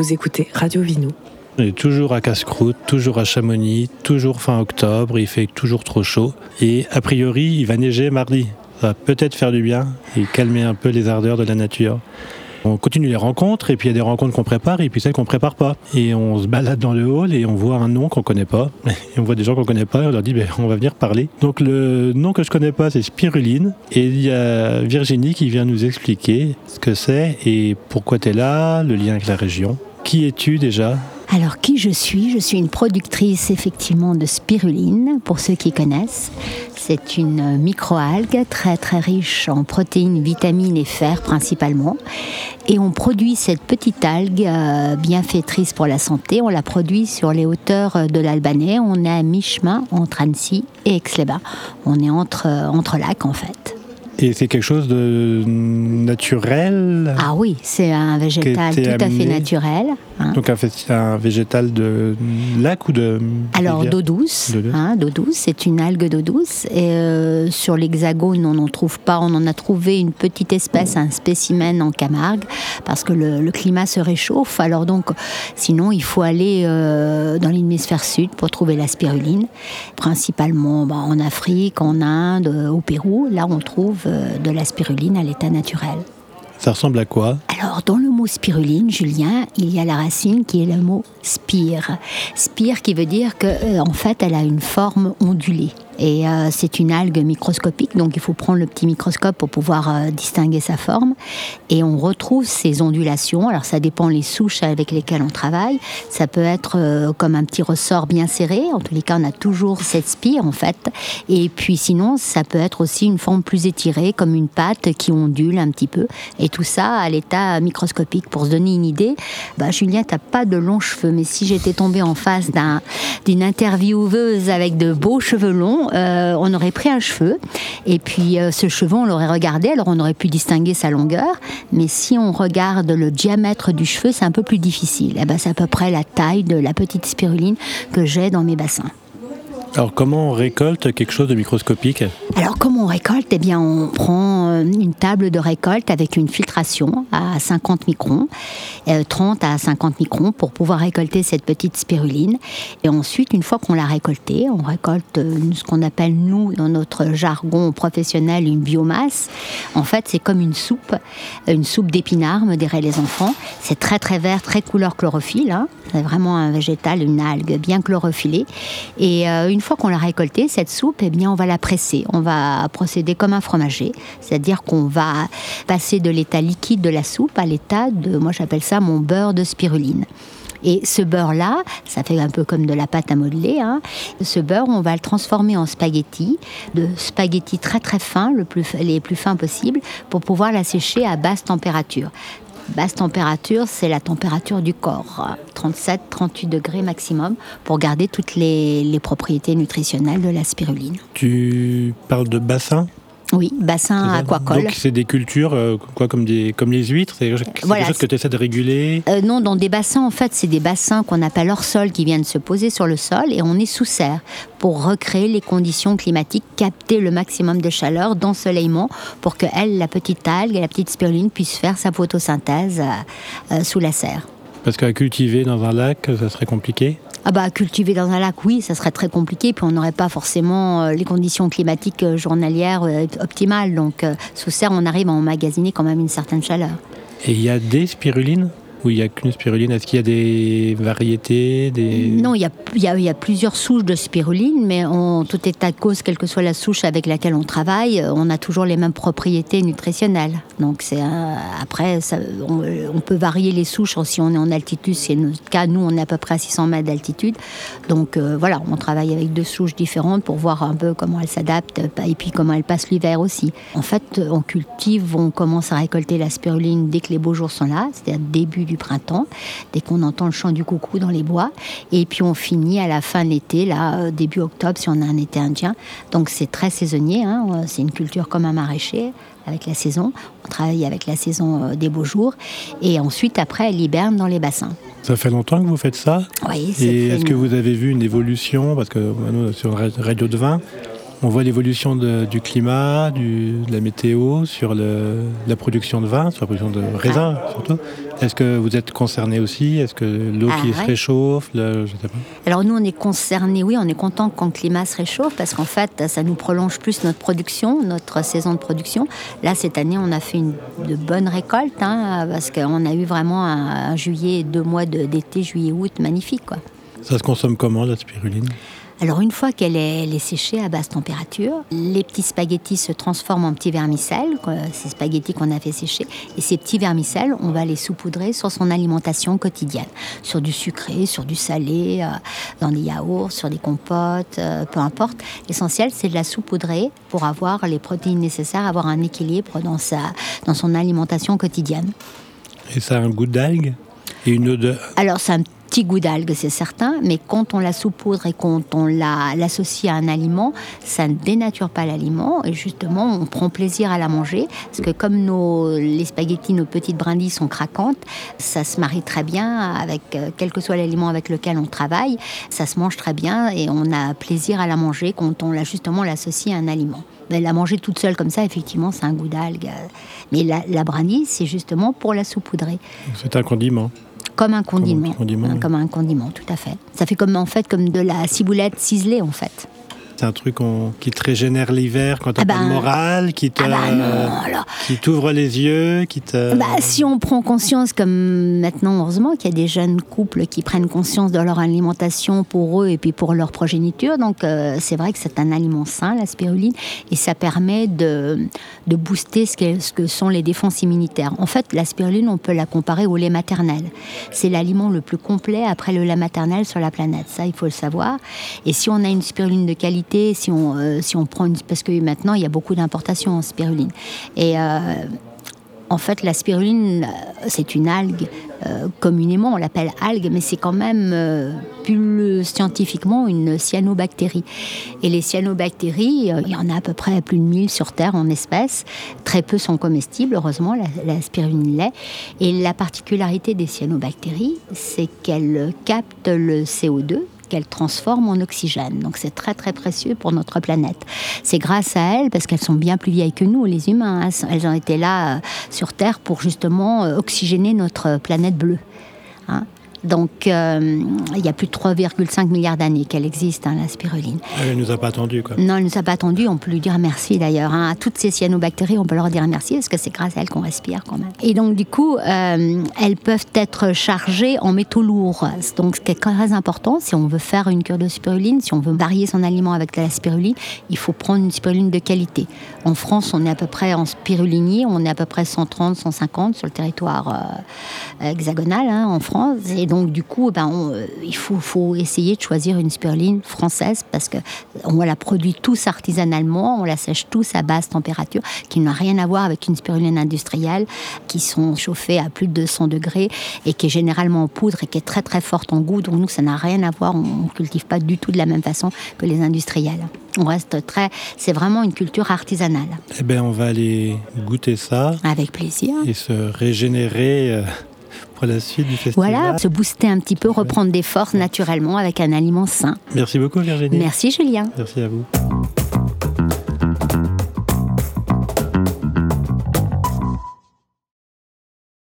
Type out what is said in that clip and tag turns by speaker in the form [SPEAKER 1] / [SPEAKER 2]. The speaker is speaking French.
[SPEAKER 1] Vous écoutez Radio Vino.
[SPEAKER 2] On est toujours à Casse-Croûte, toujours à Chamonix, toujours fin octobre, il fait toujours trop chaud. Et a priori, il va neiger mardi. Ça va peut-être faire du bien et calmer un peu les ardeurs de la nature. On continue les rencontres et puis il y a des rencontres qu'on prépare et puis celles qu'on prépare pas. Et on se balade dans le hall et on voit un nom qu'on connaît pas. Et on voit des gens qu'on connaît pas et on leur dit ben, on va venir parler. Donc le nom que je connais pas c'est spiruline et il y a Virginie qui vient nous expliquer ce que c'est et pourquoi tu es là, le lien avec la région. Qui es-tu déjà
[SPEAKER 3] alors qui je suis? Je suis une productrice effectivement de spiruline, pour ceux qui connaissent. C'est une microalgue très très riche en protéines, vitamines et fer principalement. Et on produit cette petite algue euh, bienfaitrice pour la santé. On la produit sur les hauteurs de l'Albanais. On est à mi-chemin entre Annecy et Aix-les-Bains. On est entre, euh, entre lacs en fait.
[SPEAKER 2] Et c'est quelque chose de naturel
[SPEAKER 3] Ah oui, c'est un végétal tout à fait naturel.
[SPEAKER 2] Hein. Donc un, un, végétal de lac ou de...
[SPEAKER 3] Alors d'eau douce, hein, d'eau douce, c'est une algue d'eau douce. Et euh, sur l'hexagone, on n'en trouve pas. On en a trouvé une petite espèce, un spécimen en Camargue, parce que le, climat se réchauffe. Alors donc, sinon, il faut aller euh, dans l'hémisphère sud pour trouver la spiruline, principalement bah, en Afrique, en Inde, au Pérou. Là, on trouve euh, de la spiruline à l'état naturel.
[SPEAKER 2] Ça ressemble à quoi?
[SPEAKER 3] Alors, dans le mot spiruline, Julien, il y a la racine qui est le mot spire. Spire qui veut dire qu'en euh, en fait, elle a une forme ondulée. Et euh, c'est une algue microscopique, donc il faut prendre le petit microscope pour pouvoir euh, distinguer sa forme. Et on retrouve ces ondulations. Alors ça dépend les souches avec lesquelles on travaille. Ça peut être euh, comme un petit ressort bien serré. En tous les cas, on a toujours cette spire en fait. Et puis sinon, ça peut être aussi une forme plus étirée, comme une pâte qui ondule un petit peu. Et tout ça à l'état microscopique. Pour se donner une idée, bah, Julien, t'as pas de longs cheveux, mais si j'étais tombée en face d'une intervieweuse avec de beaux cheveux longs, euh, on aurait pris un cheveu et puis euh, ce cheveu, on l'aurait regardé, alors on aurait pu distinguer sa longueur, mais si on regarde le diamètre du cheveu, c'est un peu plus difficile. Eh ben, c'est à peu près la taille de la petite spiruline que j'ai dans mes bassins.
[SPEAKER 2] Alors comment on récolte quelque chose de microscopique?
[SPEAKER 3] Alors comment on récolte? Eh bien on prend euh, une table de récolte avec une filtration à 50 microns, 30 euh, à 50 microns pour pouvoir récolter cette petite spiruline. Et ensuite, une fois qu'on l'a récoltée, on récolte euh, ce qu'on appelle nous dans notre jargon professionnel une biomasse. En fait c'est comme une soupe, une soupe d'épinards, me diraient les enfants. C'est très très vert, très couleur chlorophylle. Hein. C'est vraiment un végétal, une algue bien chlorophyllée. Et une fois qu'on l'a récoltée, cette soupe, eh bien, on va la presser. On va procéder comme un fromager, c'est-à-dire qu'on va passer de l'état liquide de la soupe à l'état de, moi j'appelle ça mon beurre de spiruline. Et ce beurre-là, ça fait un peu comme de la pâte à modeler. Hein. Ce beurre, on va le transformer en spaghetti, de spaghetti très très fins, le plus, les plus fins possibles, pour pouvoir la sécher à basse température. Basse température, c'est la température du corps, 37-38 degrés maximum, pour garder toutes les, propriétés nutritionnelles de la spiruline.
[SPEAKER 2] Tu parles de bassin?
[SPEAKER 3] Oui, bassin aquacole.
[SPEAKER 2] Donc c'est des cultures euh, quoi, comme, des, comme les huîtres C'est voilà, quelque chose que tu essaies de réguler
[SPEAKER 3] euh, Non, dans des bassins, en fait, c'est des bassins qu'on appelle hors sol qui viennent se poser sur le sol et on est sous serre pour recréer les conditions climatiques, capter le maximum de chaleur, d'ensoleillement pour que elle, la petite algue et la petite spiruline puisse faire sa photosynthèse euh, sous la serre.
[SPEAKER 2] Parce qu'à cultiver dans un lac, ça serait compliqué?
[SPEAKER 3] Ah bah cultiver dans un lac, oui, ça serait très compliqué, puis on n'aurait pas forcément euh, les conditions climatiques euh, journalières euh, optimales. Donc sous serre, on arrive à emmagasiner quand même une certaine chaleur.
[SPEAKER 2] Et il y a des spirulines? Où il n'y a qu'une spiruline Est-ce qu'il y a des variétés.
[SPEAKER 3] Non, il y, a, plusieurs souches de spiruline, mais on, tout est à cause, quelle que soit la souche avec laquelle on travaille, on a toujours les mêmes propriétés nutritionnelles. Donc c'est après, on, peut varier les souches si on est en altitude. C'est notre cas, nous, on est à peu près à 600 mètres d'altitude. Donc euh, voilà, on travaille avec deux souches différentes pour voir un peu comment elles s'adaptent et puis comment elles passent l'hiver aussi. En fait, on cultive, on commence à récolter la spiruline dès que les beaux jours sont là, c'est-à-dire début du printemps, dès qu'on entend le chant du coucou dans les bois. Et puis on finit à la fin de l'été, là, euh, début octobre, si on a un été indien. Donc c'est très saisonnier, hein. euh, c'est une culture comme un maraîcher avec la saison. On travaille avec la saison euh, des beaux jours. Et ensuite, après, elle hiberne dans les bassins.
[SPEAKER 2] Ça fait longtemps que vous faites ça?
[SPEAKER 3] Oui.
[SPEAKER 2] Et est-ce que vous avez vu une évolution? Parce que nous, sur Radio de Vin, On voit l'évolution du climat, du, de la météo sur le, la production de vin, sur la production de raisin surtout. Est-ce que vous êtes concerné aussi? Est-ce que l'eau
[SPEAKER 3] Ah,
[SPEAKER 2] qui se réchauffe le- je sais pas.
[SPEAKER 3] Alors nous, on est concernés, oui, on est content quand le climat se réchauffe parce qu'en fait, ça nous prolonge plus notre production, notre saison de production. Là, cette année, on a fait une, de bonnes récoltes hein, parce qu'on a eu vraiment un, un juillet, deux mois de- d'été, juillet-août, magnifique. Quoi.
[SPEAKER 2] Ça se consomme comment la spiruline?
[SPEAKER 3] Alors une fois qu'elle est, elle est séchée à basse température, les petits spaghettis se transforment en petits vermicelles, ces spaghettis qu'on a fait sécher. Et ces petits vermicelles, on va les saupoudrer sur son alimentation quotidienne, sur du sucré, sur du salé, euh, dans des yaourts, sur des compotes, euh, peu importe. L'essentiel, c'est de la saupoudrer pour avoir les protéines nécessaires, avoir un équilibre dans, sa, dans son alimentation quotidienne.
[SPEAKER 2] Et ça a un goût d'algue et une odeur.
[SPEAKER 3] Alors, un petit goût d'algue, c'est certain, mais quand on la saupoudre et quand on la- l'associe à un aliment, ça ne dénature pas l'aliment et justement, on prend plaisir à la manger parce que comme nos, les spaghettis, nos petites brindilles sont craquantes, ça se marie très bien avec euh, quel que soit l'aliment avec lequel on travaille, ça se mange très bien et on a plaisir à la manger quand on l'a justement l'associe à un aliment. Mais la manger toute seule comme ça, effectivement, c'est un goût d'algue. euh, Mais la, la brindille, c'est justement pour la saupoudrer
[SPEAKER 2] C'est un condiment.
[SPEAKER 3] Comme un condiment.
[SPEAKER 2] condiment,
[SPEAKER 3] Hein. Comme un condiment, tout à fait. Ça fait comme en fait comme de la ciboulette ciselée en fait.
[SPEAKER 2] C'est un truc on- qui te régénère l'hiver quand t'as
[SPEAKER 3] Ah
[SPEAKER 2] pas de morale, qui te,
[SPEAKER 3] Ah bah non, alors.
[SPEAKER 2] qui t'ouvre les yeux, qui te.
[SPEAKER 3] Bah, si on prend conscience, comme maintenant, heureusement, qu'il y a des jeunes couples qui prennent conscience de leur alimentation pour eux et puis pour leur progéniture. Donc, euh, c'est vrai que c'est un aliment sain, la spiruline, et ça permet de, de booster ce que, ce que sont les défenses immunitaires. En fait, la spiruline, on peut la comparer au lait maternel. C'est l'aliment le plus complet après le lait maternel sur la planète. Ça, il faut le savoir. Et si on a une spiruline de qualité, si on, euh, si on prend une. Parce que maintenant, il y a beaucoup d'importations en spiruline. Et. euh, en fait, la spiruline, euh, c'est une algue. communément, on l'appelle algue, mais c'est quand même plus scientifiquement une cyanobactérie. Et les cyanobactéries, il y en a à peu près plus de 1000 sur Terre en espèces. Très peu sont comestibles, heureusement, la spiruline l'est. Et la particularité des cyanobactéries, c'est qu'elles captent le CO2 qu'elles transforment en oxygène. Donc c'est très très précieux pour notre planète. C'est grâce à elles, parce qu'elles sont bien plus vieilles que nous, les humains, hein, elles ont été là euh, sur Terre pour justement euh, oxygéner notre planète bleue. hein. Donc euh, il y a plus de 3,5 milliards d'années qu'elle existe, hein, la spiruline.
[SPEAKER 2] Elle nous a pas attendu quoi.
[SPEAKER 3] Non, elle ne nous a pas attendu, on peut lui dire merci d'ailleurs. hein. À toutes ces cyanobactéries, on peut leur dire merci parce que c'est grâce à elles qu'on respire quand même. Et donc du coup, euh, elles peuvent être chargées en métaux lourds. Donc ce qui est très important, si on veut faire une cure de spiruline, si on veut varier son aliment avec de la spiruline, il faut prendre une spiruline de qualité. En France, on est à peu près en spirulinier, on est à peu près 130, 150 sur le territoire euh, hexagonal hein, en France. Et donc du coup, ben, on, euh, il faut, faut essayer de choisir une spiruline française parce que on la produit tous artisanalement, on la sèche tous à basse température, qui n'a rien à voir avec une spiruline industrielle, qui sont chauffées à plus de 200 degrés et qui est généralement en poudre et qui est très très forte en goût. Donc nous, ça n'a rien à voir, on ne cultive pas du tout de la même façon que les industriels. On reste très, c'est vraiment une culture artisanale.
[SPEAKER 2] Eh ben, on va aller goûter ça
[SPEAKER 3] Avec plaisir.
[SPEAKER 2] et se régénérer euh, pour la suite du festival.
[SPEAKER 3] Voilà, se booster un petit peu, reprendre des forces naturellement avec un aliment sain.
[SPEAKER 2] Merci beaucoup Virginie.
[SPEAKER 3] Merci Julien.
[SPEAKER 2] Merci à vous.